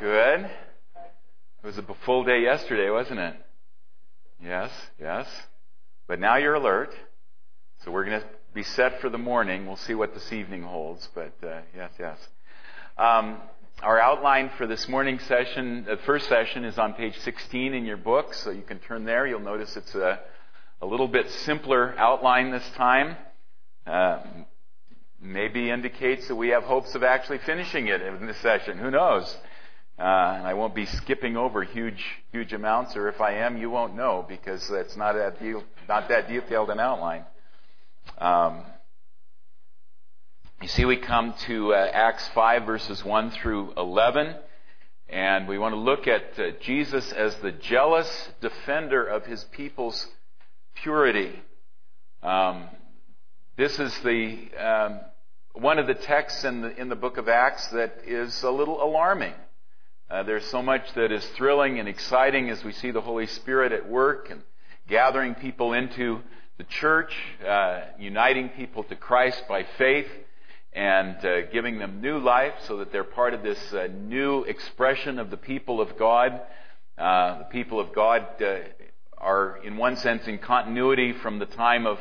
Good. It was a full day yesterday, wasn't it? Yes, yes. But now you're alert. So we're going to be set for the morning. We'll see what this evening holds. But uh, yes, yes. Um, our outline for this morning session, the first session, is on page 16 in your book, so you can turn there. You'll notice it's a, a little bit simpler outline this time. Uh, maybe indicates that we have hopes of actually finishing it in this session. Who knows? Uh, and I won't be skipping over huge, huge amounts, or if I am, you won't know because it's not that, not that detailed an outline. Um, you see, we come to uh, Acts 5, verses 1 through 11, and we want to look at uh, Jesus as the jealous defender of his people's purity. Um, this is the um, one of the texts in the in the book of Acts that is a little alarming. Uh, there's so much that is thrilling and exciting as we see the Holy Spirit at work and gathering people into the church, uh, uniting people to Christ by faith, and uh, giving them new life so that they're part of this uh, new expression of the people of God. Uh, the people of God uh, are, in one sense, in continuity from the time of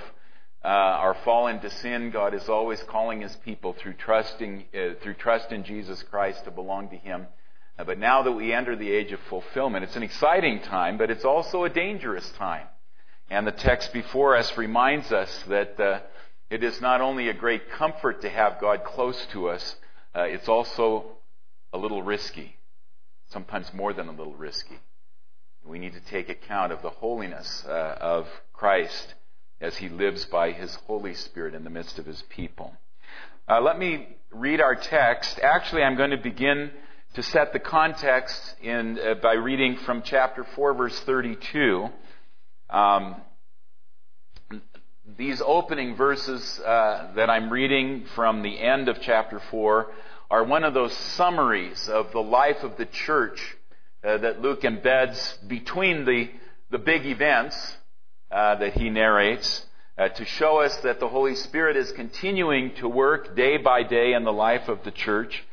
our fall into sin. God is always calling His people through trusting, through trust in Jesus Christ to belong to Him. Uh, but now that we enter the age of fulfillment, it's an exciting time, but it's also a dangerous time. And the text before us reminds us that uh, it is not only a great comfort to have God close to us, uh, it's also a little risky, sometimes more than a little risky. We need to take account of the holiness uh, of Christ as he lives by his Holy Spirit in the midst of his people. Uh, let me read our text. Actually, I'm going to begin to set the context in, uh, by reading from chapter 4, verse 32. Um, these opening verses uh, that I'm reading from the end of chapter 4 are one of those summaries of the life of the church uh, that Luke embeds between the, the big events uh, that he narrates uh, to show us that the Holy Spirit is continuing to work day by day in the life of the church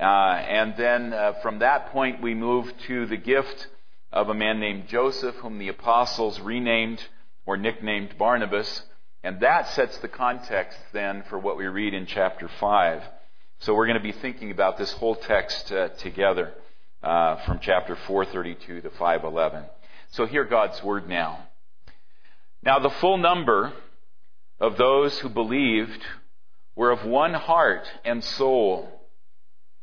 uh, and then uh, from that point, we move to the gift of a man named Joseph, whom the apostles renamed or nicknamed Barnabas. And that sets the context then for what we read in chapter 5. So we're going to be thinking about this whole text uh, together uh, from chapter 432 to 511. So hear God's word now. Now the full number of those who believed were of one heart and soul.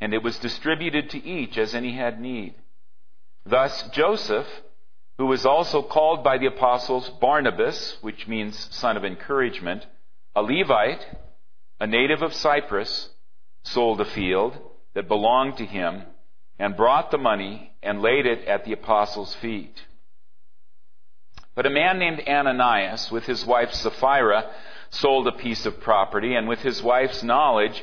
and it was distributed to each as any had need. Thus, Joseph, who was also called by the apostles Barnabas, which means son of encouragement, a Levite, a native of Cyprus, sold a field that belonged to him and brought the money and laid it at the apostles' feet. But a man named Ananias, with his wife Sapphira, sold a piece of property, and with his wife's knowledge,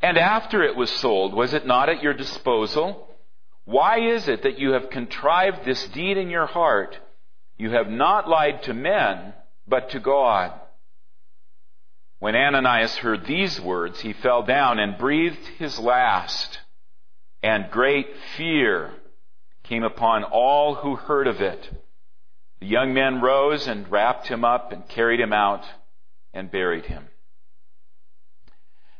And after it was sold, was it not at your disposal? Why is it that you have contrived this deed in your heart? You have not lied to men, but to God. When Ananias heard these words, he fell down and breathed his last, and great fear came upon all who heard of it. The young men rose and wrapped him up and carried him out and buried him.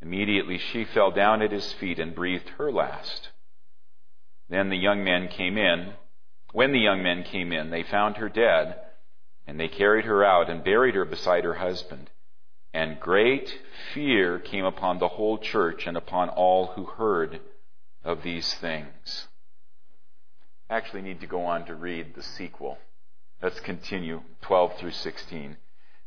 Immediately she fell down at his feet and breathed her last. Then the young men came in. When the young men came in, they found her dead, and they carried her out and buried her beside her husband. And great fear came upon the whole church and upon all who heard of these things. I actually need to go on to read the sequel. Let's continue 12 through 16.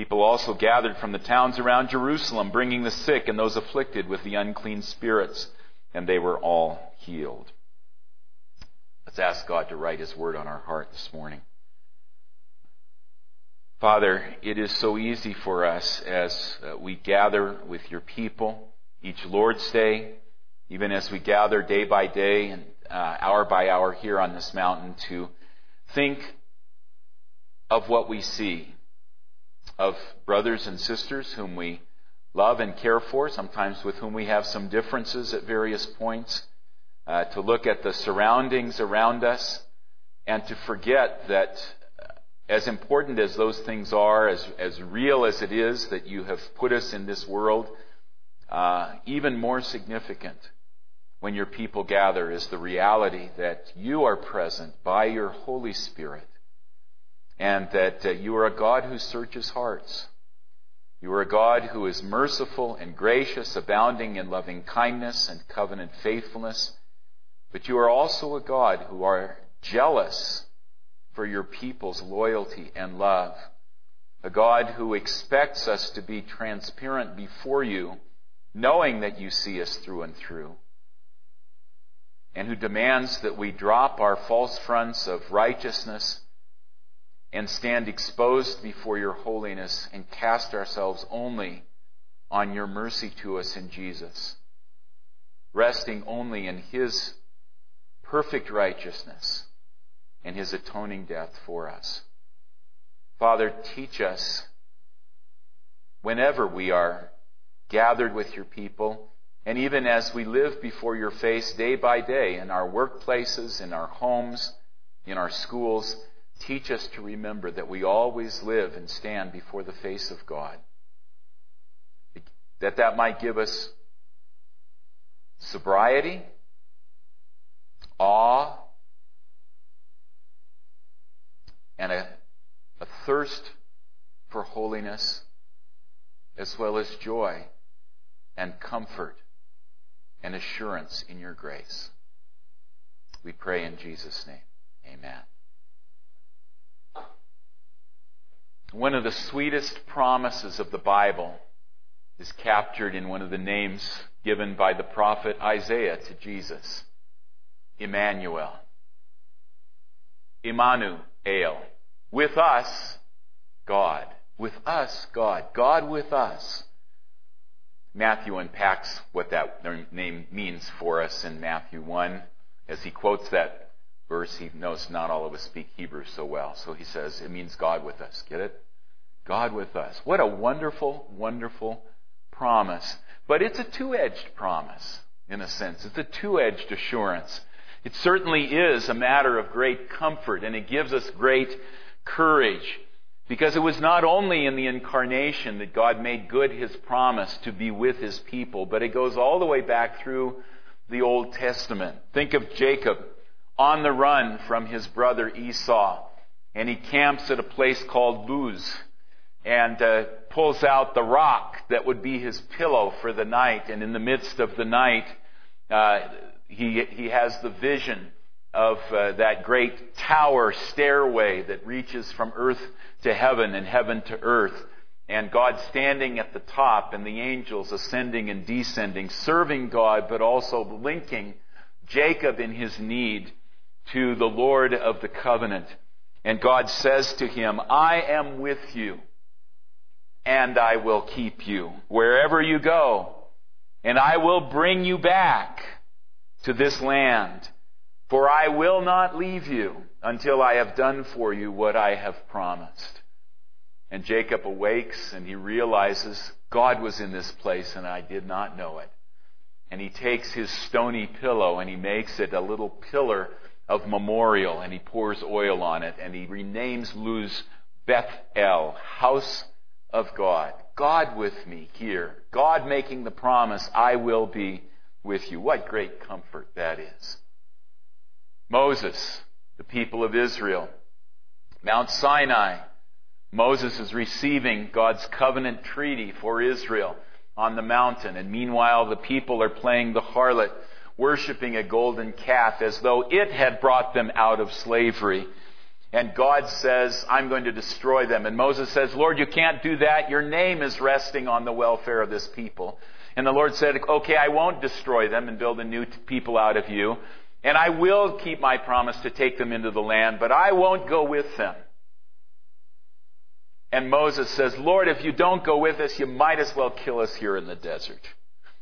People also gathered from the towns around Jerusalem, bringing the sick and those afflicted with the unclean spirits, and they were all healed. Let's ask God to write His word on our heart this morning. Father, it is so easy for us as uh, we gather with your people each Lord's Day, even as we gather day by day and uh, hour by hour here on this mountain to think of what we see of brothers and sisters whom we love and care for, sometimes with whom we have some differences at various points, uh, to look at the surroundings around us, and to forget that uh, as important as those things are, as, as real as it is that you have put us in this world, uh, even more significant when your people gather is the reality that you are present by your Holy Spirit and that uh, you are a God who searches hearts. You are a God who is merciful and gracious, abounding in loving kindness and covenant faithfulness. But you are also a God who are jealous for your people's loyalty and love. A God who expects us to be transparent before you, knowing that you see us through and through and who demands that we drop our false fronts of righteousness and stand exposed before your holiness and cast ourselves only on your mercy to us in Jesus, resting only in his perfect righteousness and his atoning death for us. Father, teach us whenever we are gathered with your people and even as we live before your face day by day in our workplaces, in our homes, in our schools, teach us to remember that we always live and stand before the face of God. That that might give us sobriety, awe, and a, a thirst for holiness, as well as joy and comfort and assurance in your grace. We pray in Jesus' name. Amen. One of the sweetest promises of the Bible is captured in one of the names given by the prophet Isaiah to Jesus Emmanuel. Immanuel. With us, God. With us, God. God with us. Matthew unpacks what that name means for us in Matthew 1. As he quotes that verse, he knows not all of us speak Hebrew so well. So he says, it means God with us. Get it? God with us. What a wonderful, wonderful promise. But it's a two-edged promise, in a sense. It's a two-edged assurance. It certainly is a matter of great comfort, and it gives us great courage. Because it was not only in the incarnation that God made good his promise to be with his people, but it goes all the way back through the Old Testament. Think of Jacob on the run from his brother Esau, and he camps at a place called Luz and uh, pulls out the rock that would be his pillow for the night. And in the midst of the night, uh, he, he has the vision of uh, that great tower stairway that reaches from earth to heaven and heaven to earth. And God standing at the top and the angels ascending and descending, serving God, but also linking Jacob in his need to the Lord of the covenant. And God says to him, I am with you and I will keep you wherever you go and I will bring you back to this land for I will not leave you until I have done for you what I have promised. And Jacob awakes and he realizes God was in this place and I did not know it. And he takes his stony pillow and he makes it a little pillar of memorial and he pours oil on it and he renames Luz Beth El, house of God. God with me here. God making the promise, I will be with you. What great comfort that is. Moses, the people of Israel. Mount Sinai. Moses is receiving God's covenant treaty for Israel on the mountain. And meanwhile, the people are playing the harlot, worshiping a golden calf as though it had brought them out of slavery. And God says, I'm going to destroy them. And Moses says, Lord, you can't do that. Your name is resting on the welfare of this people. And the Lord said, okay, I won't destroy them and build a new people out of you. And I will keep my promise to take them into the land, but I won't go with them. And Moses says, Lord, if you don't go with us, you might as well kill us here in the desert.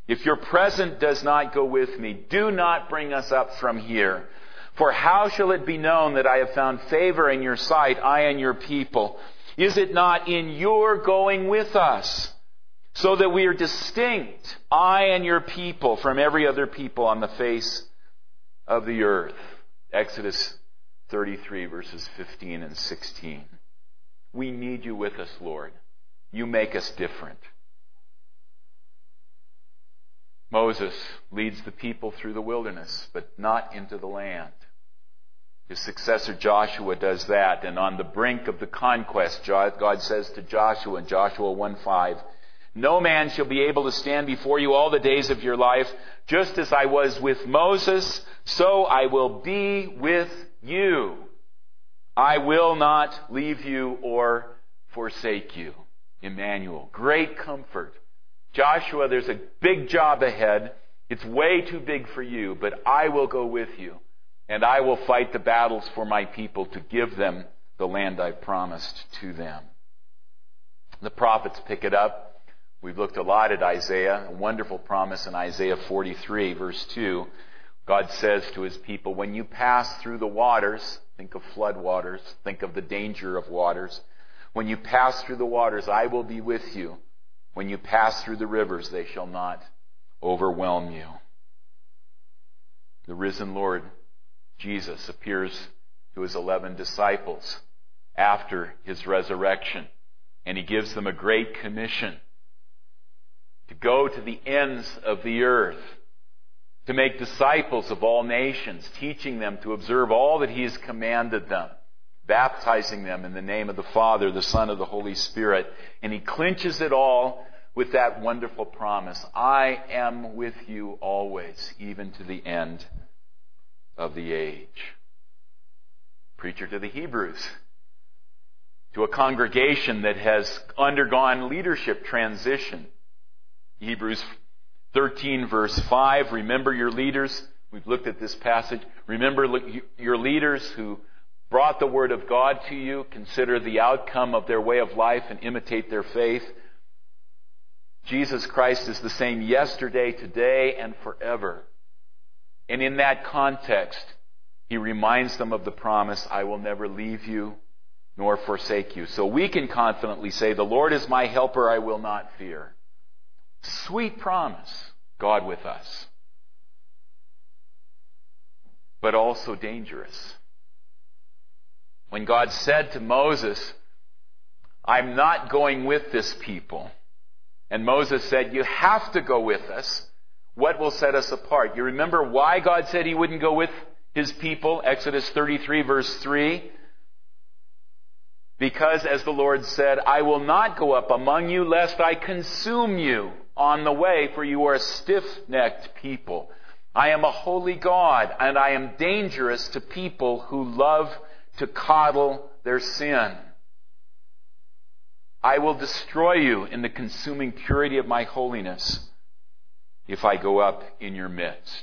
If your presence does not go with me, do not bring us up from here. For how shall it be known that I have found favor in your sight, I and your people? Is it not in your going with us? So that we are distinct, I and your people, from every other people on the face of the earth. Exodus 33, verses 15 and 16. We need you with us, Lord. You make us different. Moses leads the people through the wilderness, but not into the land. His successor Joshua does that, and on the brink of the conquest, God says to Joshua in Joshua 1 5, No man shall be able to stand before you all the days of your life. Just as I was with Moses, so I will be with you. I will not leave you or forsake you. Emmanuel. Great comfort. Joshua, there's a big job ahead. It's way too big for you, but I will go with you. And I will fight the battles for my people to give them the land I promised to them. The prophets pick it up. We've looked a lot at Isaiah, a wonderful promise in Isaiah 43, verse 2. God says to his people, When you pass through the waters, think of flood waters, think of the danger of waters. When you pass through the waters, I will be with you. When you pass through the rivers, they shall not overwhelm you. The risen Lord Jesus appears to his eleven disciples after his resurrection, and he gives them a great commission to go to the ends of the earth, to make disciples of all nations, teaching them to observe all that He has commanded them, baptizing them in the name of the Father, the Son, of the Holy Spirit. And He clinches it all with that wonderful promise I am with you always, even to the end of the age. Preacher to the Hebrews, to a congregation that has undergone leadership transition Hebrews 13, verse 5. Remember your leaders. We've looked at this passage. Remember your leaders who brought the Word of God to you. Consider the outcome of their way of life and imitate their faith. Jesus Christ is the same yesterday, today, and forever. And in that context, he reminds them of the promise, I will never leave you nor forsake you. So we can confidently say, The Lord is my helper, I will not fear. Sweet promise, God with us. But also dangerous. When God said to Moses, I'm not going with this people. And Moses said, You have to go with us. What will set us apart? You remember why God said he wouldn't go with his people? Exodus 33, verse 3. Because, as the Lord said, I will not go up among you lest I consume you on the way, for you are a stiff necked people. I am a holy God, and I am dangerous to people who love to coddle their sin. I will destroy you in the consuming purity of my holiness if I go up in your midst.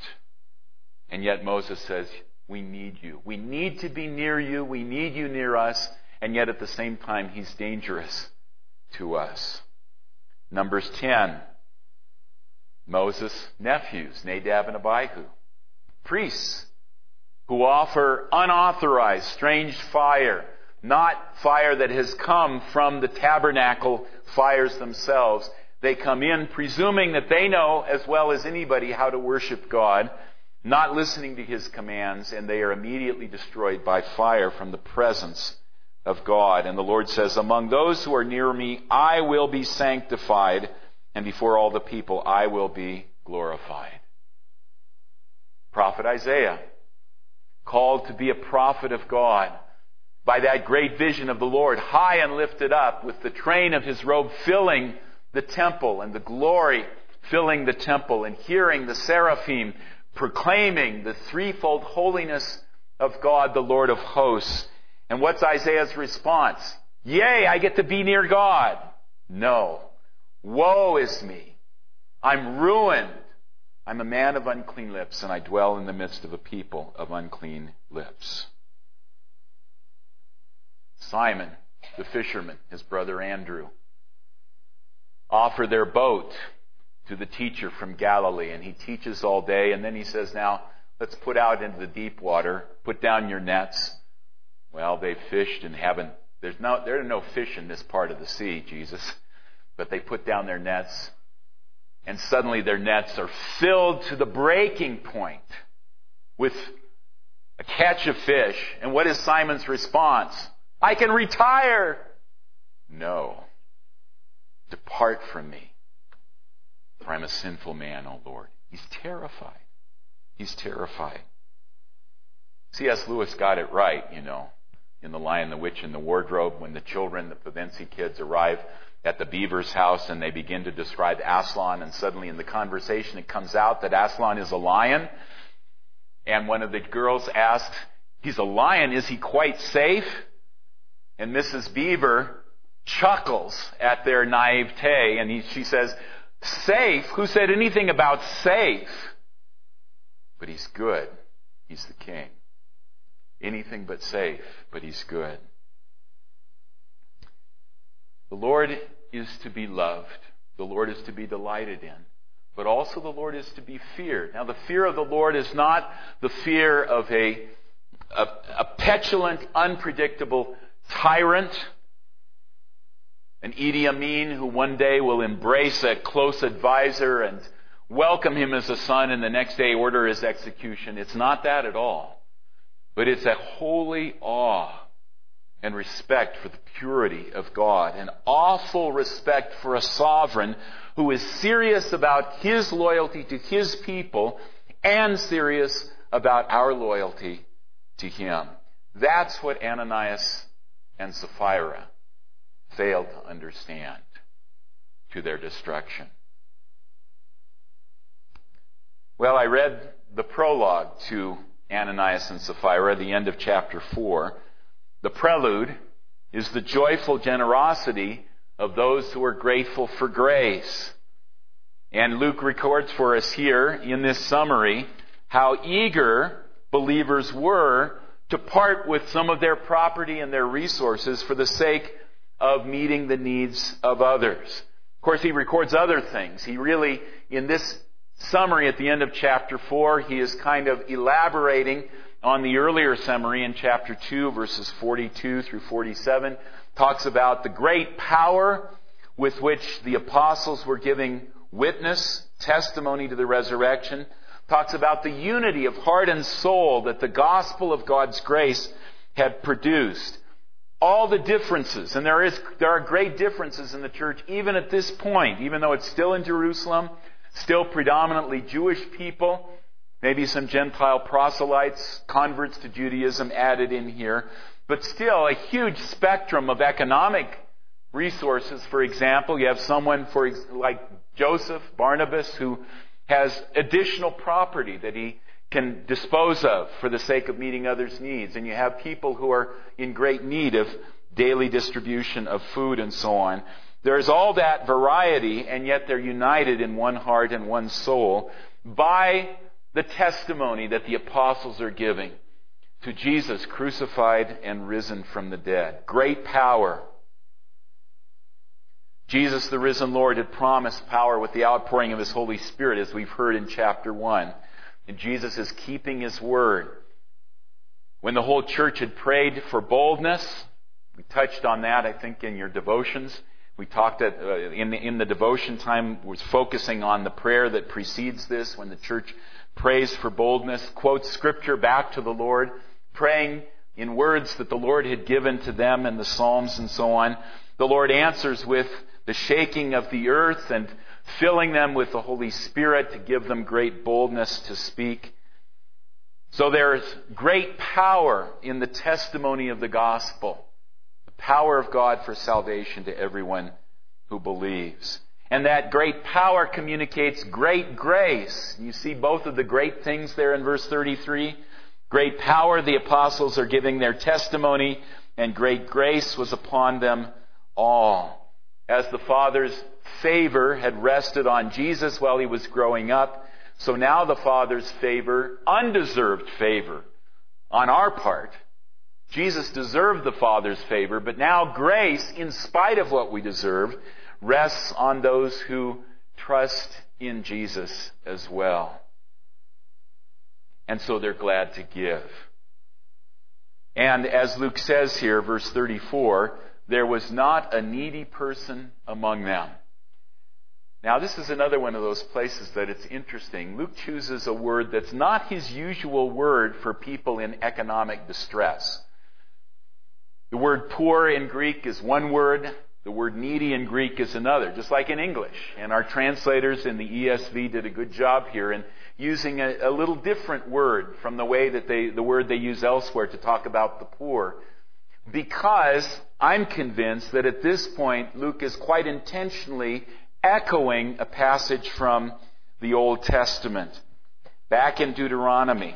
And yet Moses says, we need you. We need to be near you. We need you near us. And yet at the same time, he's dangerous to us. Numbers 10. Moses' nephews, Nadab and Abihu. Priests who offer unauthorized, strange fire, not fire that has come from the tabernacle fires themselves. They come in presuming that they know as well as anybody how to worship God, not listening to His commands, and they are immediately destroyed by fire from the presence of God. And the Lord says, Among those who are near me, I will be sanctified and before all the people I will be glorified. Prophet Isaiah, called to be a prophet of God by that great vision of the Lord, high and lifted up, with the train of his robe filling the temple and the glory filling the temple, and hearing the seraphim proclaiming the threefold holiness of God, the Lord of hosts. And what's Isaiah's response? Yay, I get to be near God. No. Woe is me! I'm ruined! I'm a man of unclean lips, and I dwell in the midst of a people of unclean lips. Simon, the fisherman, his brother Andrew, offer their boat to the teacher from Galilee, and he teaches all day, and then he says, Now, let's put out into the deep water, put down your nets. Well, they've fished and haven't, there's no, there are no fish in this part of the sea, Jesus. But they put down their nets, and suddenly their nets are filled to the breaking point with a catch of fish. And what is Simon's response? I can retire. No. Depart from me, for I'm a sinful man, O Lord. He's terrified. He's terrified. C.S. Lewis got it right, you know, in The Lion, the Witch, and the Wardrobe when the children, the Pevensie kids, arrive at the beaver's house and they begin to describe Aslan and suddenly in the conversation it comes out that Aslan is a lion. And one of the girls asks, he's a lion, is he quite safe? And Mrs. Beaver chuckles at their naivete and he, she says, safe? Who said anything about safe? But he's good. He's the king. Anything but safe, but he's good. The Lord is to be loved. The Lord is to be delighted in. But also the Lord is to be feared. Now the fear of the Lord is not the fear of a, a, a petulant, unpredictable tyrant, an Idi Amin who one day will embrace a close advisor and welcome him as a son and the next day order his execution. It's not that at all. But it's a holy awe and respect for the purity of God, an awful respect for a sovereign who is serious about his loyalty to his people and serious about our loyalty to him. That's what Ananias and Sapphira failed to understand to their destruction. Well, I read the prologue to Ananias and Sapphira, the end of chapter 4. The prelude is the joyful generosity of those who are grateful for grace. And Luke records for us here in this summary how eager believers were to part with some of their property and their resources for the sake of meeting the needs of others. Of course, he records other things. He really, in this summary at the end of chapter 4, he is kind of elaborating on the earlier summary in chapter 2, verses 42 through 47, talks about the great power with which the apostles were giving witness, testimony to the resurrection, talks about the unity of heart and soul that the gospel of God's grace had produced. All the differences, and there is, there are great differences in the church even at this point, even though it's still in Jerusalem, still predominantly Jewish people, Maybe some Gentile proselytes, converts to Judaism added in here. But still, a huge spectrum of economic resources. For example, you have someone for, like Joseph, Barnabas, who has additional property that he can dispose of for the sake of meeting others' needs. And you have people who are in great need of daily distribution of food and so on. There's all that variety, and yet they're united in one heart and one soul by the testimony that the apostles are giving to Jesus crucified and risen from the dead. Great power. Jesus, the risen Lord, had promised power with the outpouring of His Holy Spirit, as we've heard in chapter 1. And Jesus is keeping His word. When the whole church had prayed for boldness, we touched on that, I think, in your devotions. We talked at, uh, in, the, in the devotion time, was focusing on the prayer that precedes this when the church prays for boldness, quotes scripture back to the Lord, praying in words that the Lord had given to them in the Psalms and so on. The Lord answers with the shaking of the earth and filling them with the Holy Spirit to give them great boldness to speak. So there's great power in the testimony of the gospel the power of God for salvation to everyone who believes. And that great power communicates great grace. You see both of the great things there in verse 33. Great power, the apostles are giving their testimony, and great grace was upon them all. As the Father's favor had rested on Jesus while he was growing up, so now the Father's favor, undeserved favor, on our part, Jesus deserved the Father's favor, but now grace, in spite of what we deserve, rests on those who trust in Jesus as well. And so they're glad to give. And as Luke says here, verse 34, there was not a needy person among them. Now, this is another one of those places that it's interesting. Luke chooses a word that's not his usual word for people in economic distress. The word poor in Greek is one word. The word needy in Greek is another, just like in English. And our translators in the ESV did a good job here in using a, a little different word from the way that they, the word they use elsewhere to talk about the poor. Because I'm convinced that at this point, Luke is quite intentionally echoing a passage from the Old Testament. Back in Deuteronomy,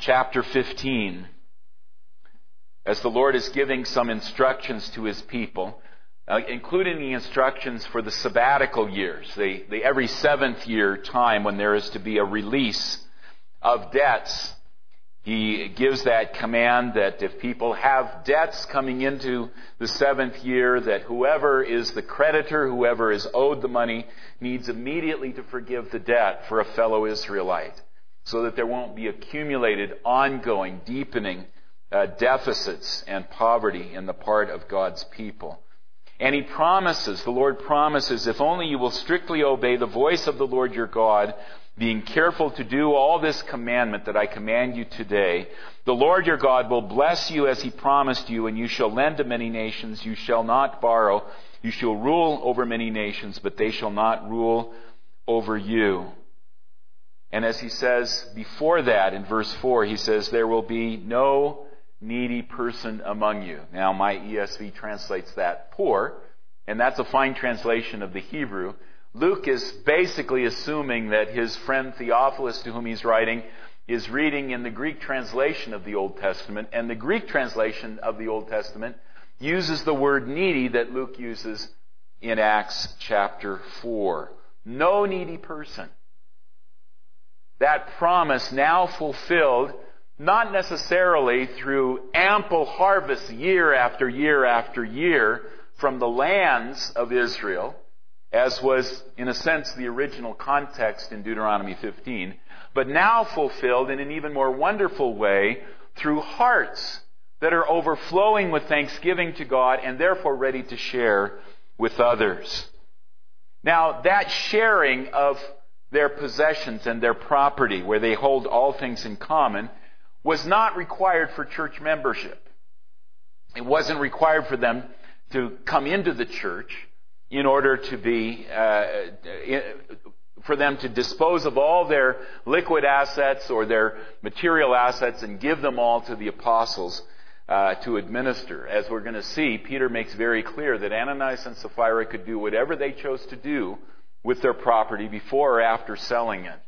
chapter 15 as the Lord is giving some instructions to his people, uh, including the instructions for the sabbatical years, the, the every seventh year time when there is to be a release of debts. He gives that command that if people have debts coming into the seventh year, that whoever is the creditor, whoever is owed the money, needs immediately to forgive the debt for a fellow Israelite, so that there won't be accumulated, ongoing, deepening uh, deficits and poverty in the part of God's people. And he promises, the Lord promises, if only you will strictly obey the voice of the Lord your God, being careful to do all this commandment that I command you today, the Lord your God will bless you as he promised you, and you shall lend to many nations, you shall not borrow, you shall rule over many nations, but they shall not rule over you. And as he says before that in verse 4, he says, There will be no needy person among you. Now, my ESV translates that poor, and that's a fine translation of the Hebrew. Luke is basically assuming that his friend Theophilus, to whom he's writing, is reading in the Greek translation of the Old Testament, and the Greek translation of the Old Testament uses the word needy that Luke uses in Acts chapter 4. No needy person. That promise now fulfilled not necessarily through ample harvests year after year after year from the lands of Israel, as was, in a sense, the original context in Deuteronomy 15, but now fulfilled in an even more wonderful way through hearts that are overflowing with thanksgiving to God and therefore ready to share with others. Now, that sharing of their possessions and their property, where they hold all things in common, was not required for church membership. It wasn't required for them to come into the church in order to be, uh, for them to dispose of all their liquid assets or their material assets and give them all to the apostles uh, to administer. As we're going to see, Peter makes very clear that Ananias and Sapphira could do whatever they chose to do with their property before or after selling it.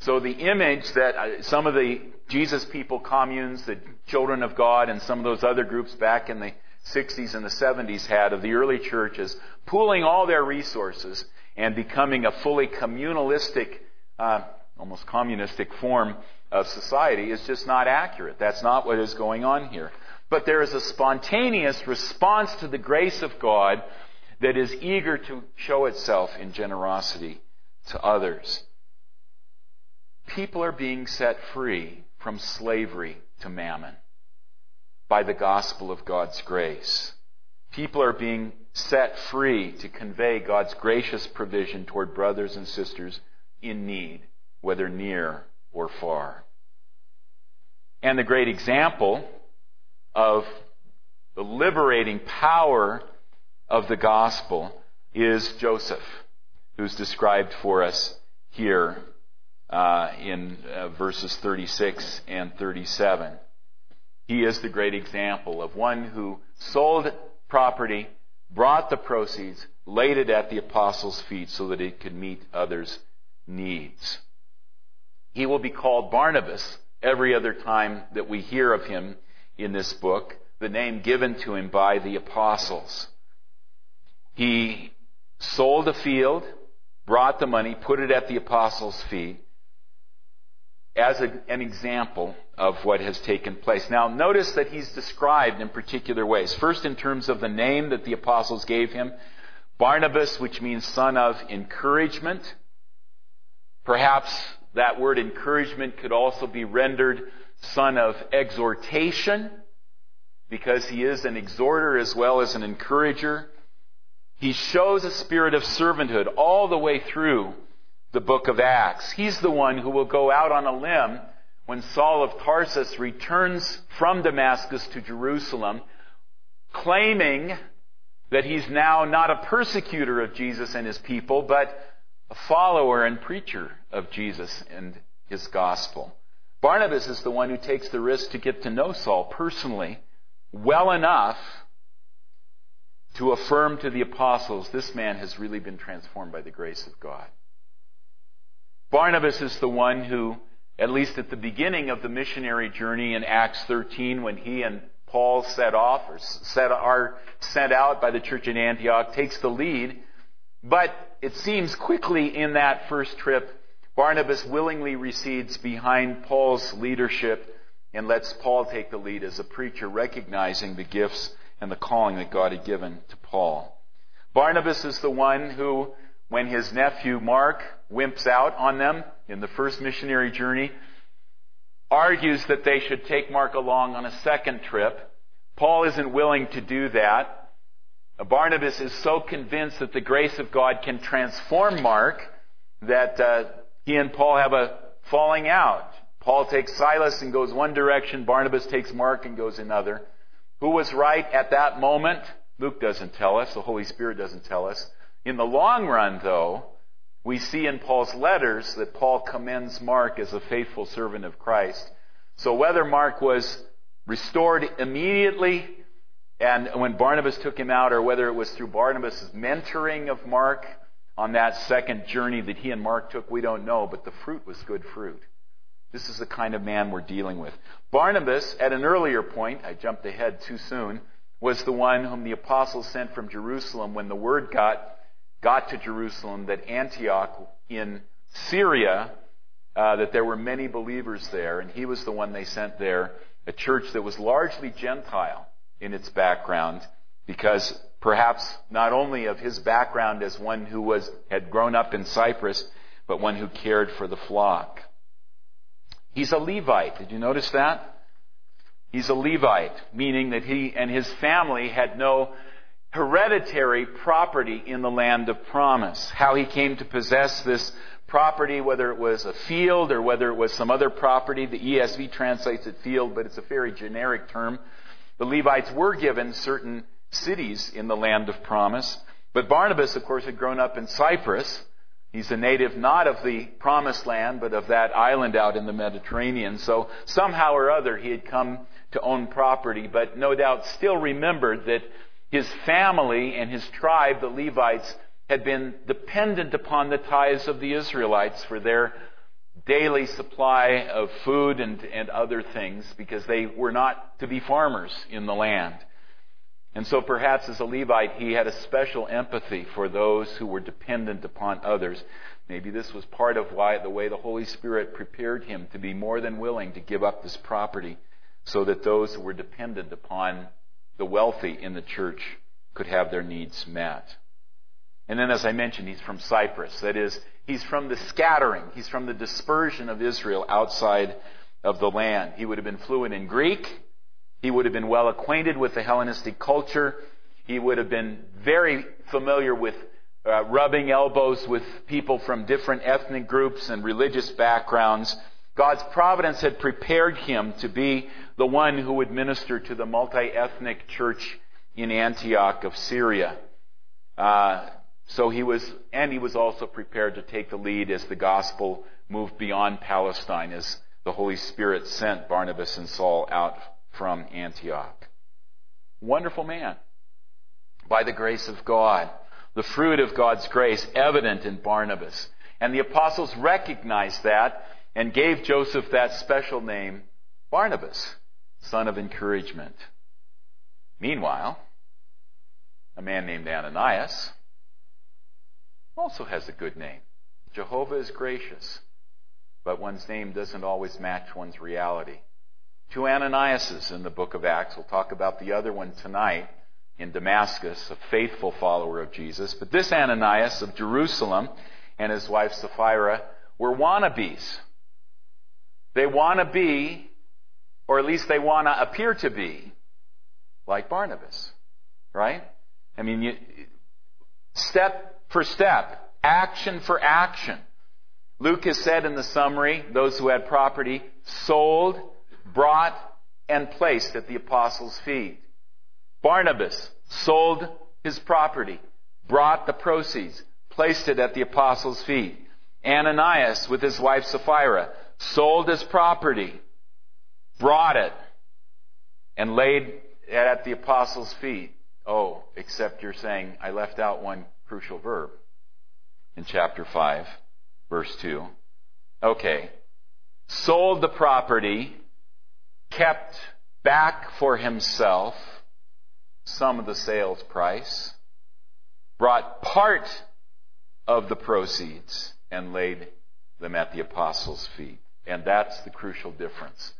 So the image that uh, some of the Jesus people communes, the children of God, and some of those other groups back in the 60s and the 70s had of the early churches, pooling all their resources and becoming a fully communalistic, uh, almost communistic form of society is just not accurate. That's not what is going on here. But there is a spontaneous response to the grace of God that is eager to show itself in generosity to others. People are being set free from slavery to mammon by the gospel of God's grace. People are being set free to convey God's gracious provision toward brothers and sisters in need, whether near or far. And the great example of the liberating power of the gospel is Joseph, who's described for us here uh, in uh, verses 36 and 37. He is the great example of one who sold property, brought the proceeds, laid it at the apostles' feet so that it could meet others' needs. He will be called Barnabas every other time that we hear of him in this book, the name given to him by the apostles. He sold a field, brought the money, put it at the apostles' feet, as a, an example of what has taken place. Now, notice that he's described in particular ways. First, in terms of the name that the apostles gave him Barnabas, which means son of encouragement. Perhaps that word encouragement could also be rendered son of exhortation, because he is an exhorter as well as an encourager. He shows a spirit of servanthood all the way through the book of Acts. He's the one who will go out on a limb when Saul of Tarsus returns from Damascus to Jerusalem, claiming that he's now not a persecutor of Jesus and his people, but a follower and preacher of Jesus and his gospel. Barnabas is the one who takes the risk to get to know Saul personally well enough to affirm to the apostles this man has really been transformed by the grace of God. Barnabas is the one who, at least at the beginning of the missionary journey in Acts 13, when he and Paul set off or set, are sent out by the church in Antioch, takes the lead. But it seems quickly in that first trip, Barnabas willingly recedes behind Paul's leadership and lets Paul take the lead as a preacher, recognizing the gifts and the calling that God had given to Paul. Barnabas is the one who when his nephew Mark wimps out on them in the first missionary journey, argues that they should take Mark along on a second trip. Paul isn't willing to do that. Barnabas is so convinced that the grace of God can transform Mark that uh, he and Paul have a falling out. Paul takes Silas and goes one direction. Barnabas takes Mark and goes another. Who was right at that moment? Luke doesn't tell us. The Holy Spirit doesn't tell us. In the long run, though, we see in Paul's letters that Paul commends Mark as a faithful servant of Christ. So whether Mark was restored immediately and when Barnabas took him out, or whether it was through Barnabas' mentoring of Mark on that second journey that he and Mark took, we don't know, but the fruit was good fruit. This is the kind of man we're dealing with. Barnabas, at an earlier point, I jumped ahead too soon, was the one whom the apostles sent from Jerusalem when the word got got to Jerusalem that Antioch in Syria, uh, that there were many believers there, and he was the one they sent there, a church that was largely Gentile in its background, because perhaps not only of his background as one who was, had grown up in Cyprus, but one who cared for the flock. He's a Levite. Did you notice that? He's a Levite, meaning that he and his family had no hereditary property in the land of promise. How he came to possess this property, whether it was a field or whether it was some other property. The ESV translates it field, but it's a very generic term. The Levites were given certain cities in the land of promise. But Barnabas, of course, had grown up in Cyprus. He's a native not of the promised land, but of that island out in the Mediterranean. So somehow or other he had come to own property, but no doubt still remembered that his family and his tribe, the Levites, had been dependent upon the tithes of the Israelites for their daily supply of food and, and other things because they were not to be farmers in the land. And so perhaps as a Levite, he had a special empathy for those who were dependent upon others. Maybe this was part of why the way the Holy Spirit prepared him to be more than willing to give up this property so that those who were dependent upon the wealthy in the church could have their needs met. And then, as I mentioned, he's from Cyprus. That is, he's from the scattering, he's from the dispersion of Israel outside of the land. He would have been fluent in Greek. He would have been well acquainted with the Hellenistic culture. He would have been very familiar with uh, rubbing elbows with people from different ethnic groups and religious backgrounds. God's providence had prepared him to be the one who would minister to the multi ethnic church in Antioch of Syria. Uh, so he was, and he was also prepared to take the lead as the gospel moved beyond Palestine, as the Holy Spirit sent Barnabas and Saul out from Antioch. Wonderful man. By the grace of God. The fruit of God's grace evident in Barnabas. And the apostles recognized that and gave Joseph that special name, Barnabas, son of encouragement. Meanwhile, a man named Ananias also has a good name. Jehovah is gracious, but one's name doesn't always match one's reality. Two Ananiases in the book of Acts. We'll talk about the other one tonight in Damascus, a faithful follower of Jesus. But this Ananias of Jerusalem and his wife Sapphira were wannabes. They want to be, or at least they want to appear to be, like Barnabas. Right? I mean, you, step for step, action for action. Luke has said in the summary, those who had property sold, brought, and placed at the apostles' feet. Barnabas sold his property, brought the proceeds, placed it at the apostles' feet. Ananias, with his wife Sapphira, sold his property, brought it, and laid it at the apostles' feet. Oh, except you're saying, I left out one crucial verb in chapter 5, verse 2. Okay. Sold the property, kept back for himself some of the sales price, brought part of the proceeds, and laid them at the apostles' feet. And that's the crucial difference.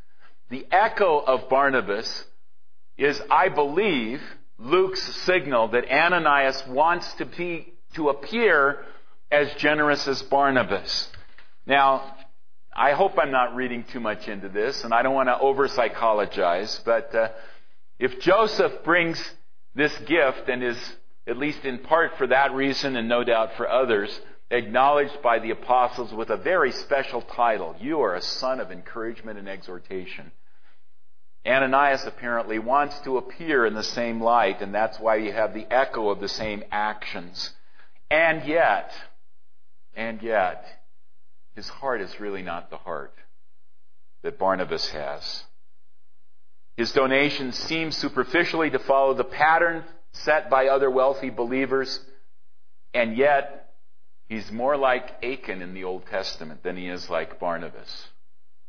The echo of Barnabas is, I believe, Luke's signal that Ananias wants to be, to appear as generous as Barnabas. Now, I hope I'm not reading too much into this, and I don't want to over psychologize, but uh, if Joseph brings this gift and is, at least in part for that reason and no doubt for others, acknowledged by the apostles with a very special title, you are a son of encouragement and exhortation. Ananias apparently wants to appear in the same light, and that's why you have the echo of the same actions. And yet, and yet, his heart is really not the heart that Barnabas has. His donations seem superficially to follow the pattern set by other wealthy believers, and yet he's more like Achan in the Old Testament than he is like Barnabas.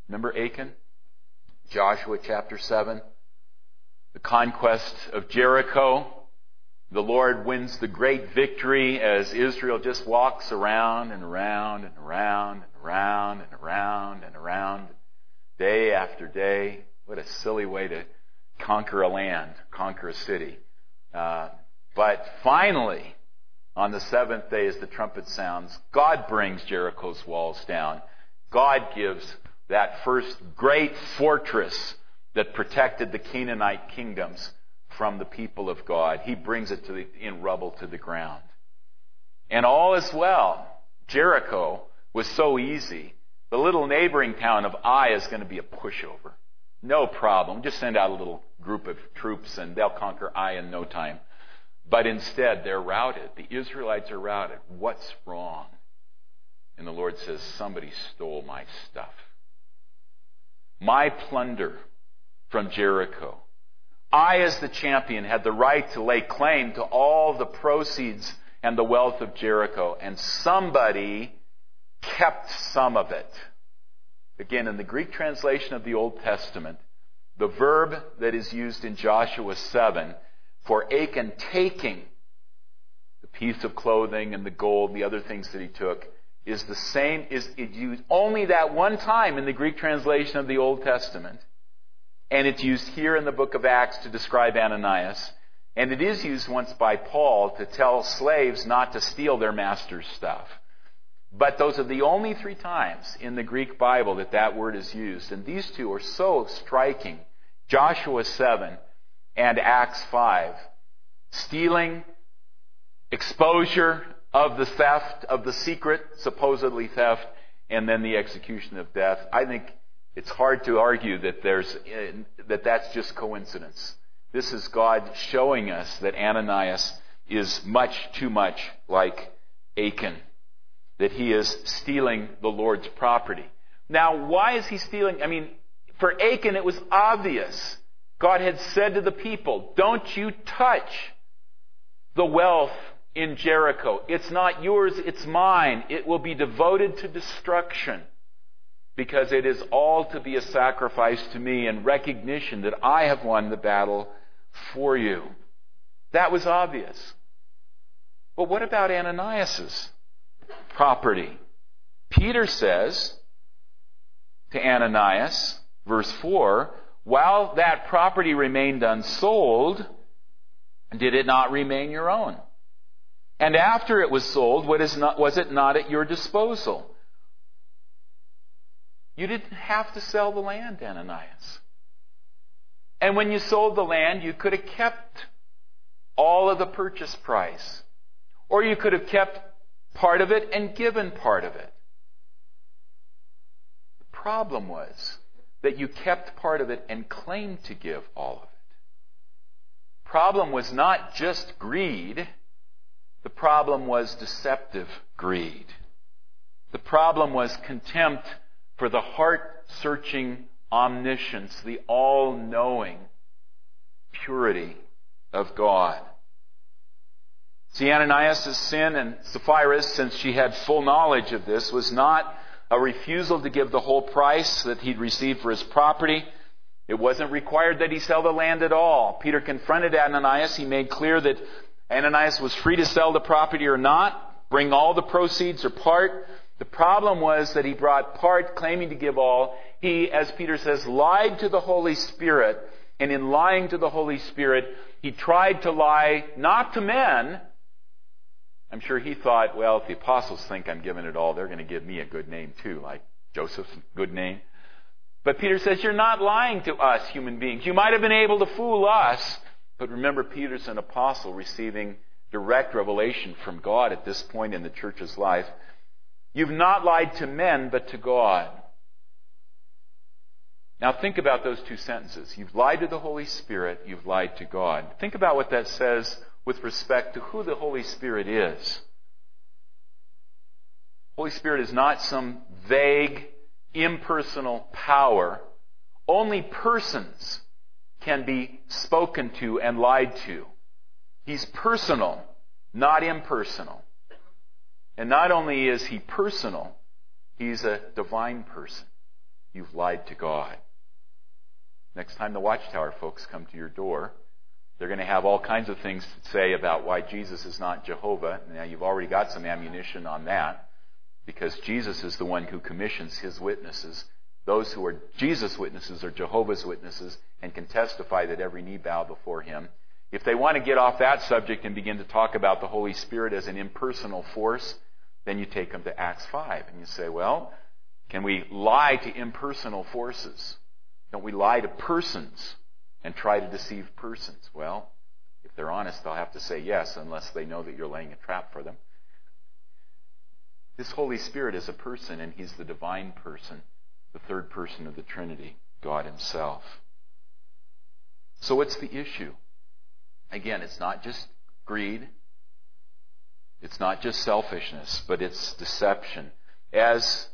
Remember Achan? Joshua chapter 7, the conquest of Jericho. The Lord wins the great victory as Israel just walks around and around and around and around and around and around day after day. What a silly way to conquer a land, conquer a city. Uh, but finally, on the seventh day, as the trumpet sounds, God brings Jericho's walls down. God gives that first great fortress that protected the Canaanite kingdoms from the people of God. He brings it the, in rubble to the ground. And all is well. Jericho was so easy. The little neighboring town of Ai is going to be a pushover. No problem. Just send out a little group of troops and they'll conquer Ai in no time. But instead, they're routed. The Israelites are routed. What's wrong? And the Lord says, Somebody stole my stuff my plunder from Jericho. I, as the champion, had the right to lay claim to all the proceeds and the wealth of Jericho. And somebody kept some of it. Again, in the Greek translation of the Old Testament, the verb that is used in Joshua 7 for Achan taking the piece of clothing and the gold the other things that he took is the same, is it used only that one time in the Greek translation of the Old Testament. And it's used here in the book of Acts to describe Ananias. And it is used once by Paul to tell slaves not to steal their master's stuff. But those are the only three times in the Greek Bible that that word is used. And these two are so striking. Joshua 7 and Acts 5. Stealing, exposure of the theft, of the secret, supposedly theft, and then the execution of death. I think it's hard to argue that there's, uh, that that's just coincidence. This is God showing us that Ananias is much too much like Achan that he is stealing the Lord's property. Now, why is he stealing? I mean, for Achan, it was obvious. God had said to the people, Don't you touch the wealth in Jericho. It's not yours, it's mine. It will be devoted to destruction because it is all to be a sacrifice to me in recognition that I have won the battle for you. That was obvious. But what about Ananias's? property. Peter says to Ananias, verse 4, while that property remained unsold, did it not remain your own? And after it was sold, not, was it not at your disposal? You didn't have to sell the land, Ananias. And when you sold the land, you could have kept all of the purchase price. Or you could have kept part of it and given part of it. The problem was that you kept part of it and claimed to give all of it. Problem was not just greed, the problem was deceptive greed. The problem was contempt for the heart searching omniscience, the all knowing purity of God. See, Ananias' sin and Sapphira's, since she had full knowledge of this, was not a refusal to give the whole price that he'd received for his property. It wasn't required that he sell the land at all. Peter confronted Ananias. He made clear that Ananias was free to sell the property or not, bring all the proceeds or part. The problem was that he brought part, claiming to give all. He, as Peter says, lied to the Holy Spirit. And in lying to the Holy Spirit, he tried to lie not to men, I'm sure he thought, well, if the apostles think I'm giving it all, they're going to give me a good name too, like Joseph's good name. But Peter says, You're not lying to us, human beings. You might have been able to fool us. But remember, Peter's an apostle receiving direct revelation from God at this point in the church's life. You've not lied to men, but to God. Now think about those two sentences. You've lied to the Holy Spirit, you've lied to God. Think about what that says with respect to who the Holy Spirit is. Holy Spirit is not some vague, impersonal power. Only persons can be spoken to and lied to. He's personal, not impersonal. And not only is he personal, he's a divine person. You've lied to God. Next time the Watchtower folks come to your door, they're going to have all kinds of things to say about why Jesus is not Jehovah. Now, you've already got some ammunition on that because Jesus is the one who commissions his witnesses. Those who are Jesus' witnesses are Jehovah's witnesses and can testify that every knee bow before him. If they want to get off that subject and begin to talk about the Holy Spirit as an impersonal force, then you take them to Acts 5 and you say, well, can we lie to impersonal forces? Don't we lie to persons? And try to deceive persons? Well, if they're honest, they'll have to say yes unless they know that you're laying a trap for them. This Holy Spirit is a person, and He's the divine person, the third person of the Trinity, God Himself. So, what's the issue? Again, it's not just greed, it's not just selfishness, but it's deception. As,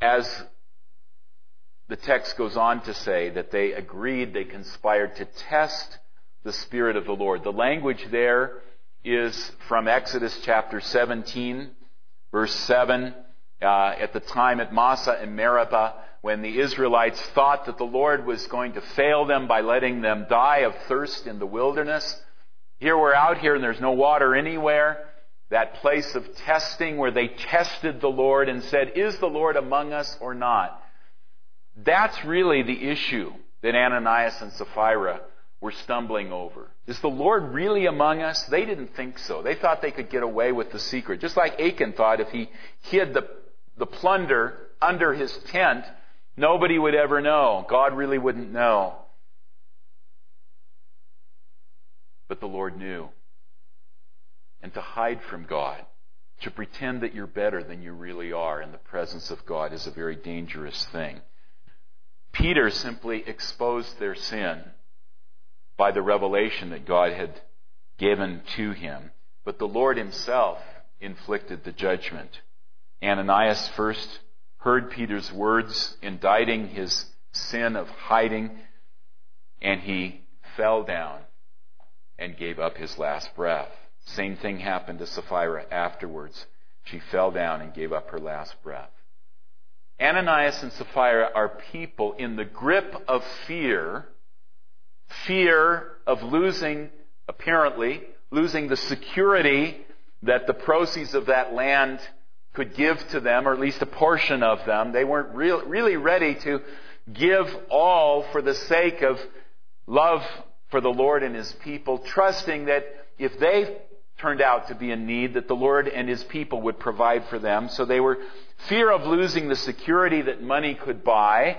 as the text goes on to say that they agreed, they conspired to test the Spirit of the Lord. The language there is from Exodus chapter 17, verse 7. Uh, at the time at Massah and Meribah, when the Israelites thought that the Lord was going to fail them by letting them die of thirst in the wilderness. Here we're out here and there's no water anywhere. That place of testing where they tested the Lord and said, Is the Lord among us or not? That's really the issue that Ananias and Sapphira were stumbling over. Is the Lord really among us? They didn't think so. They thought they could get away with the secret. Just like Achan thought if he hid the, the plunder under his tent, nobody would ever know. God really wouldn't know. But the Lord knew. And to hide from God, to pretend that you're better than you really are in the presence of God is a very dangerous thing. Peter simply exposed their sin by the revelation that God had given to him. But the Lord himself inflicted the judgment. Ananias first heard Peter's words indicting his sin of hiding, and he fell down and gave up his last breath. Same thing happened to Sapphira afterwards. She fell down and gave up her last breath. Ananias and Sapphira are people in the grip of fear, fear of losing, apparently, losing the security that the proceeds of that land could give to them, or at least a portion of them. They weren't real, really ready to give all for the sake of love for the Lord and His people, trusting that if they turned out to be in need, that the Lord and His people would provide for them. So they were fear of losing the security that money could buy,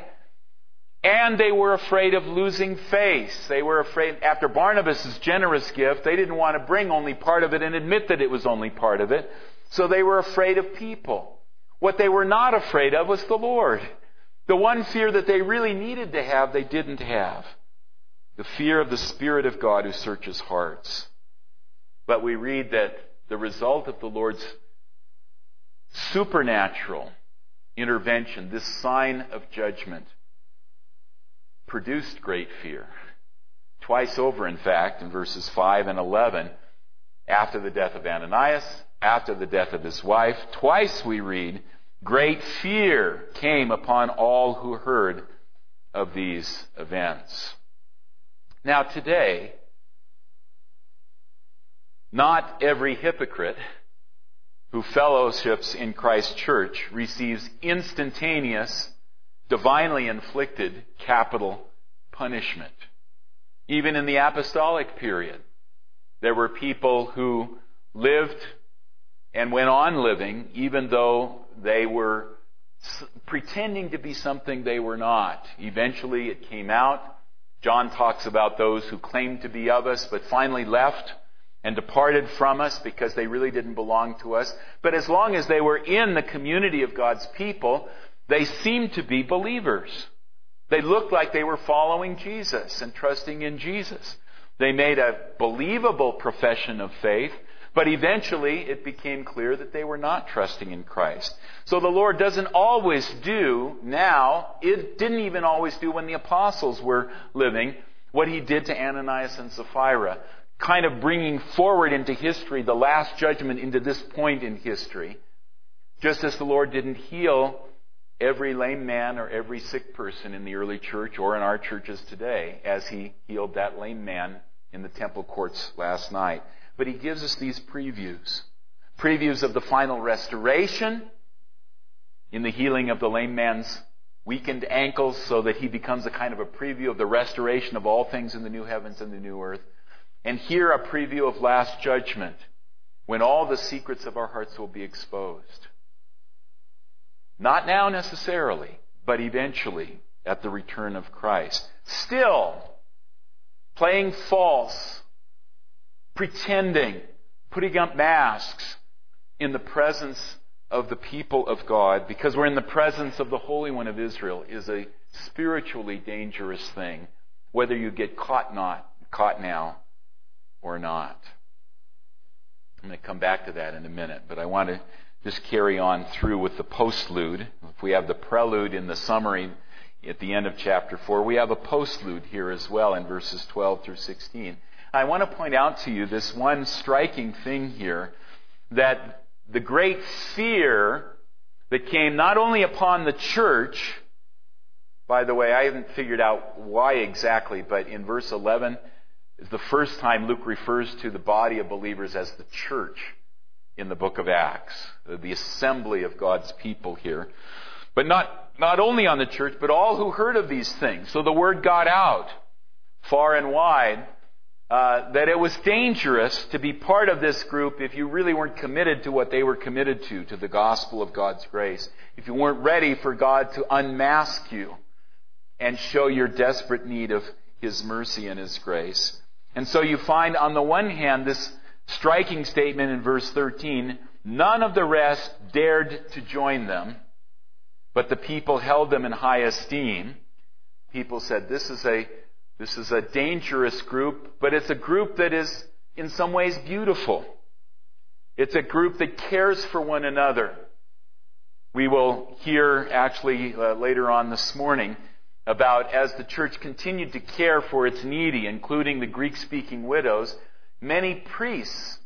and they were afraid of losing face. They were afraid, after Barnabas' generous gift, they didn't want to bring only part of it and admit that it was only part of it. So they were afraid of people. What they were not afraid of was the Lord. The one fear that they really needed to have, they didn't have. The fear of the Spirit of God who searches hearts. But we read that the result of the Lord's supernatural intervention, this sign of judgment, produced great fear. Twice over, in fact, in verses 5 and 11, after the death of Ananias, after the death of his wife, twice we read, great fear came upon all who heard of these events. Now, today, not every hypocrite who fellowships in Christ's church receives instantaneous, divinely inflicted capital punishment. Even in the apostolic period, there were people who lived and went on living even though they were pretending to be something they were not. Eventually it came out. John talks about those who claimed to be of us but finally left and departed from us because they really didn't belong to us. But as long as they were in the community of God's people, they seemed to be believers. They looked like they were following Jesus and trusting in Jesus. They made a believable profession of faith, but eventually it became clear that they were not trusting in Christ. So the Lord doesn't always do now, it didn't even always do when the apostles were living, what he did to Ananias and Sapphira kind of bringing forward into history the last judgment into this point in history. Just as the Lord didn't heal every lame man or every sick person in the early church or in our churches today, as He healed that lame man in the temple courts last night. But He gives us these previews. Previews of the final restoration in the healing of the lame man's weakened ankles so that he becomes a kind of a preview of the restoration of all things in the new heavens and the new earth. And here a preview of last judgment when all the secrets of our hearts will be exposed. Not now necessarily, but eventually at the return of Christ. Still, playing false, pretending, putting up masks in the presence of the people of God, because we're in the presence of the Holy One of Israel, is a spiritually dangerous thing, whether you get caught not, caught now or not. I'm going to come back to that in a minute, but I want to just carry on through with the postlude. If we have the prelude in the summary at the end of chapter 4, we have a postlude here as well in verses 12 through 16. I want to point out to you this one striking thing here that the great fear that came not only upon the church, by the way, I haven't figured out why exactly, but in verse 11 is the first time Luke refers to the body of believers as the church in the book of Acts, the assembly of God's people here. But not, not only on the church, but all who heard of these things. So the word got out far and wide uh, that it was dangerous to be part of this group if you really weren't committed to what they were committed to, to the gospel of God's grace. If you weren't ready for God to unmask you and show your desperate need of His mercy and His grace. And so you find on the one hand this striking statement in verse 13, none of the rest dared to join them, but the people held them in high esteem. People said, this is a, this is a dangerous group, but it's a group that is in some ways beautiful. It's a group that cares for one another. We will hear actually uh, later on this morning about as the church continued to care for its needy, including the Greek speaking widows, many priests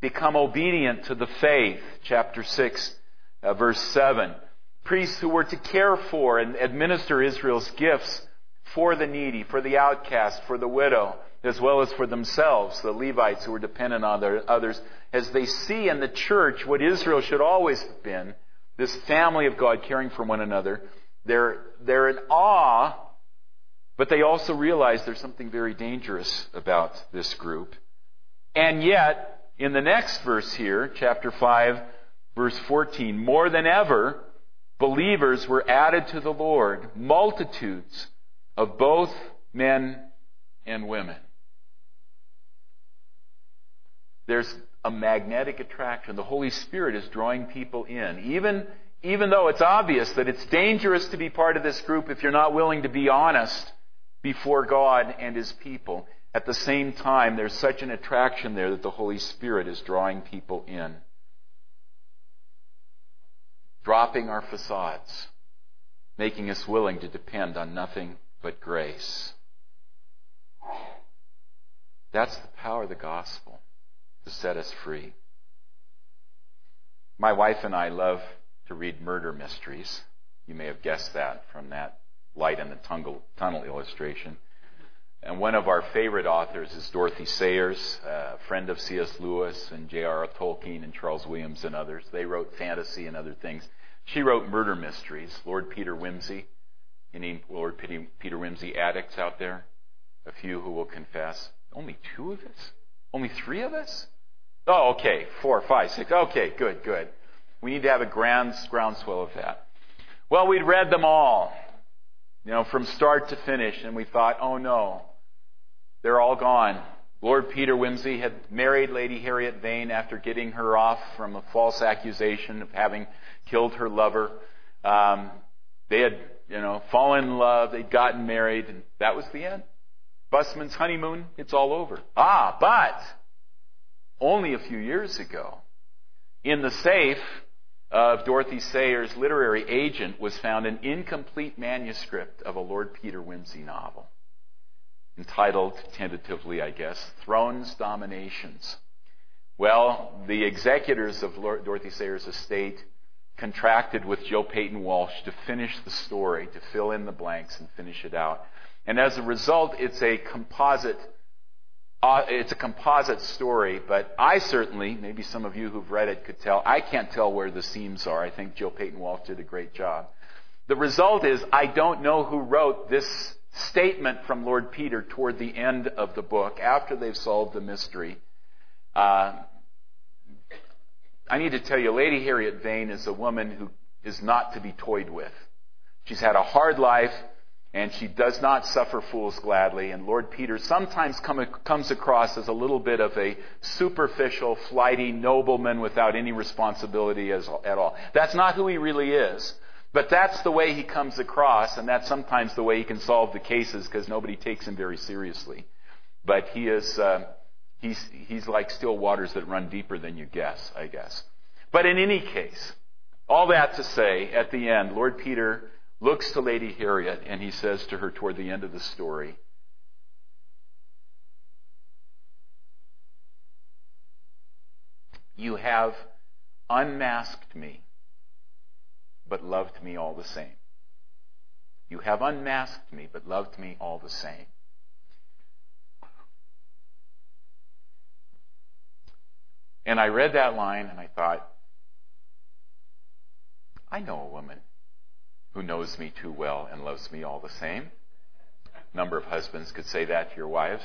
become obedient to the faith. Chapter 6, uh, verse 7. Priests who were to care for and administer Israel's gifts for the needy, for the outcast, for the widow, as well as for themselves, the Levites who were dependent on their others, as they see in the church what Israel should always have been, this family of God caring for one another, they're, they're in awe, but they also realize there's something very dangerous about this group. And yet, in the next verse here, chapter 5, verse 14, more than ever, believers were added to the Lord, multitudes of both men and women. There's a magnetic attraction. The Holy Spirit is drawing people in. Even, even though it's obvious that it's dangerous to be part of this group if you're not willing to be honest before God and His people. At the same time, there's such an attraction there that the Holy Spirit is drawing people in. Dropping our facades, making us willing to depend on nothing but grace. That's the power of the gospel to set us free. My wife and I love to read murder mysteries. You may have guessed that from that light in the tunnel illustration. And one of our favorite authors is Dorothy Sayers, a friend of C.S. Lewis and J.R.R. Tolkien and Charles Williams and others. They wrote fantasy and other things. She wrote murder mysteries. Lord Peter Wimsey. Any Lord Peter Wimsey addicts out there? A few who will confess. Only two of us? Only three of us? Oh, okay. Four, five, six. Okay, good, good. We need to have a grand groundswell of that. Well, we'd read them all, you know, from start to finish, and we thought, oh no, they're all gone. Lord Peter Wimsey had married Lady Harriet Vane after getting her off from a false accusation of having killed her lover. Um, they had, you know, fallen in love. They'd gotten married, and that was the end. Busman's honeymoon, it's all over. Ah, but only a few years ago, in the safe of Dorothy Sayers' literary agent was found an incomplete manuscript of a Lord Peter Wimsey novel entitled, tentatively, I guess, Thrones Dominations. Well, the executors of Lord Dorothy Sayers' estate contracted with Joe Paton Walsh to finish the story, to fill in the blanks and finish it out. And as a result, it's a composite uh, it's a composite story, but I certainly, maybe some of you who've read it could tell, I can't tell where the seams are. I think Joe Paton Walsh did a great job. The result is I don't know who wrote this statement from Lord Peter toward the end of the book after they've solved the mystery. Uh, I need to tell you, Lady Harriet Vane is a woman who is not to be toyed with. She's had a hard life and she does not suffer fools gladly. And Lord Peter sometimes come, comes across as a little bit of a superficial, flighty nobleman without any responsibility as, at all. That's not who he really is. But that's the way he comes across, and that's sometimes the way he can solve the cases because nobody takes him very seriously. But he is, uh, he's, he's like still waters that run deeper than you guess, I guess. But in any case, all that to say, at the end, Lord Peter looks to Lady Harriet, and he says to her toward the end of the story, You have unmasked me, but loved me all the same. You have unmasked me, but loved me all the same. And I read that line and I thought, I know a woman who knows me too well and loves me all the same. A number of husbands could say that to your wives,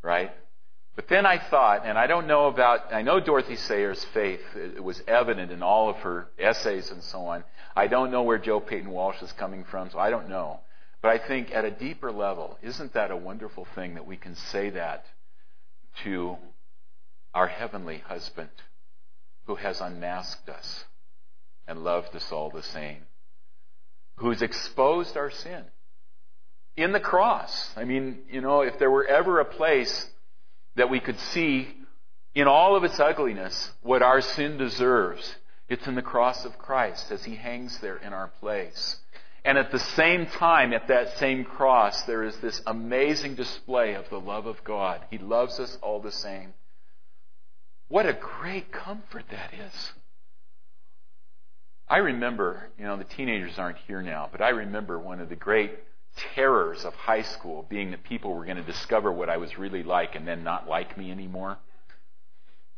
right? But then I thought, and I don't know about, I know Dorothy Sayers' faith it was evident in all of her essays and so on. I don't know where Joe Paton Walsh is coming from, so I don't know. But I think at a deeper level, isn't that a wonderful thing that we can say that to our heavenly husband who has unmasked us and loved us all the same, who's exposed our sin in the cross. I mean, you know, if there were ever a place that we could see in all of its ugliness what our sin deserves, it's in the cross of Christ as he hangs there in our place. And at the same time, at that same cross, there is this amazing display of the love of God. He loves us all the same. What a great comfort that is. I remember, you know, the teenagers aren't here now, but I remember one of the great terrors of high school being that people were going to discover what I was really like and then not like me anymore.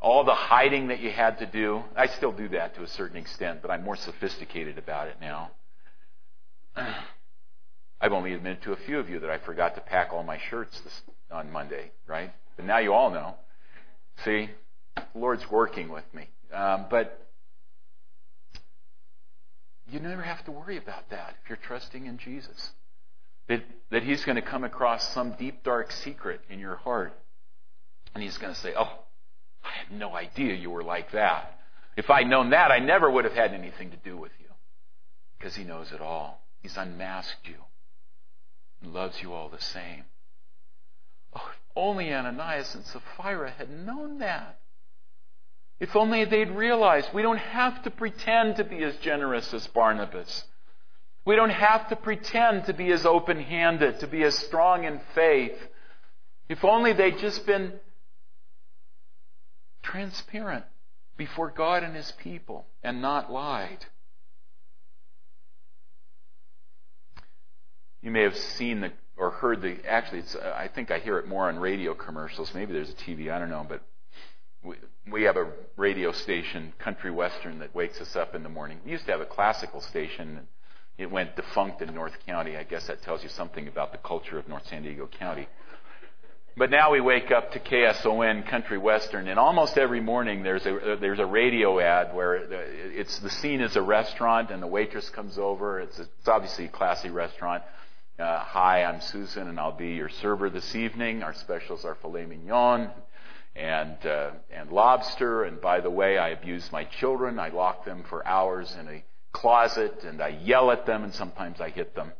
All the hiding that you had to do. I still do that to a certain extent, but I'm more sophisticated about it now. I've only admitted to a few of you that I forgot to pack all my shirts this, on Monday, right? But now you all know. See, the Lord's working with me. Um, but you never have to worry about that if you're trusting in Jesus. That, that He's going to come across some deep, dark secret in your heart. And He's going to say, Oh, I had no idea you were like that. If I'd known that, I never would have had anything to do with you. Because He knows it all. He's unmasked you and loves you all the same. Oh, if only Ananias and Sapphira had known that. If only they'd realized we don't have to pretend to be as generous as Barnabas. We don't have to pretend to be as open handed, to be as strong in faith. If only they'd just been transparent before God and His people and not lied. You may have seen the, or heard the, actually, uh, I think I hear it more on radio commercials. Maybe there's a TV, I don't know, but we, have a radio station, Country Western, that wakes us up in the morning. We used to have a classical station. It went defunct in North County. I guess that tells you something about the culture of North San Diego County. But now we wake up to KSON Country Western, and almost every morning there's a there's a radio ad where it's the scene is a restaurant, and the waitress comes over. It's, a, it's obviously a classy restaurant. Uh, Hi, I'm Susan, and I'll be your server this evening. Our specials are filet mignon, and uh, and lobster. And by the way, I abuse my children. I lock them for hours in a closet, and I yell at them, and sometimes I hit them.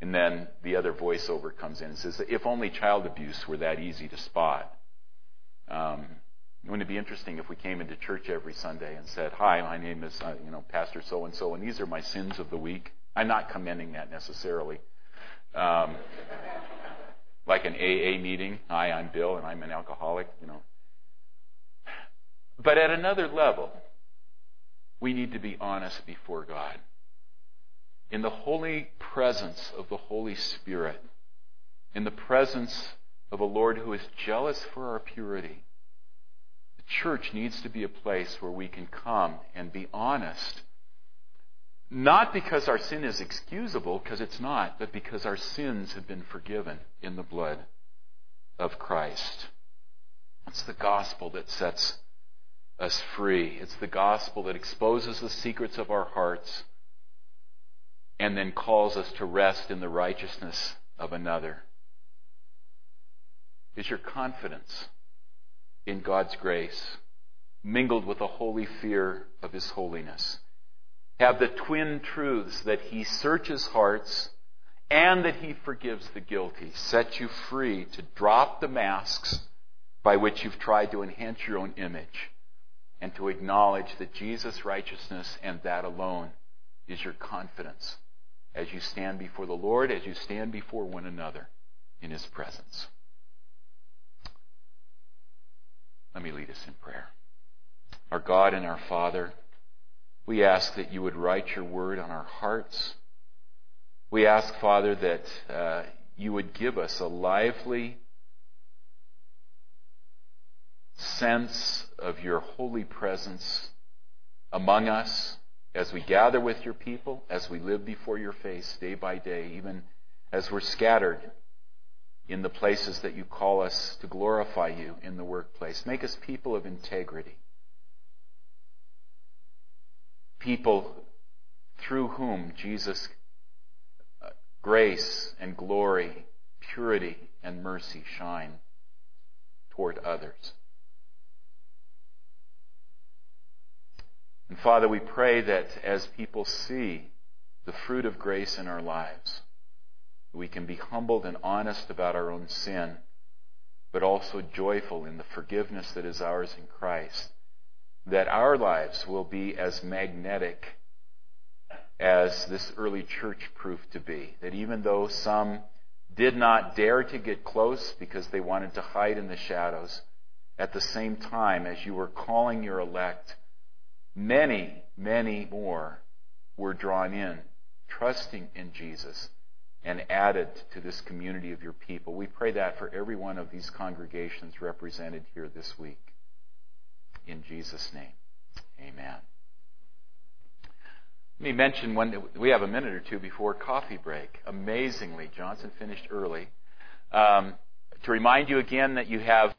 And then the other voiceover comes in and says, "If only child abuse were that easy to spot." Um, wouldn't it be interesting if we came into church every Sunday and said, "Hi, my name is uh, you know Pastor so and so, and these are my sins of the week." I'm not commending that necessarily. Um, like an AA meeting. Hi, I'm Bill, and I'm an alcoholic, you know. But at another level, we need to be honest before God. In the holy presence of the Holy Spirit, in the presence of a Lord who is jealous for our purity, the church needs to be a place where we can come and be honest not because our sin is excusable, because it's not, but because our sins have been forgiven in the blood of Christ. It's the gospel that sets us free. It's the gospel that exposes the secrets of our hearts and then calls us to rest in the righteousness of another. Is your confidence in God's grace mingled with a holy fear of His holiness? Have the twin truths that He searches hearts and that He forgives the guilty, set you free to drop the masks by which you've tried to enhance your own image and to acknowledge that Jesus' righteousness and that alone is your confidence as you stand before the Lord, as you stand before one another in His presence. Let me lead us in prayer. our God and our Father, we ask that you would write your word on our hearts. We ask, Father, that uh, you would give us a lively sense of your holy presence among us as we gather with your people, as we live before your face day by day, even as we're scattered in the places that you call us to glorify you in the workplace. Make us people of integrity. People through whom Jesus' uh, grace and glory, purity and mercy shine toward others. And Father, we pray that as people see the fruit of grace in our lives, we can be humbled and honest about our own sin, but also joyful in the forgiveness that is ours in Christ. That our lives will be as magnetic as this early church proved to be. That even though some did not dare to get close because they wanted to hide in the shadows, at the same time as you were calling your elect, many, many more were drawn in, trusting in Jesus and added to this community of your people. We pray that for every one of these congregations represented here this week. In Jesus' name, amen. Let me mention one. We have a minute or two before coffee break. Amazingly, Johnson finished early. Um, to remind you again that you have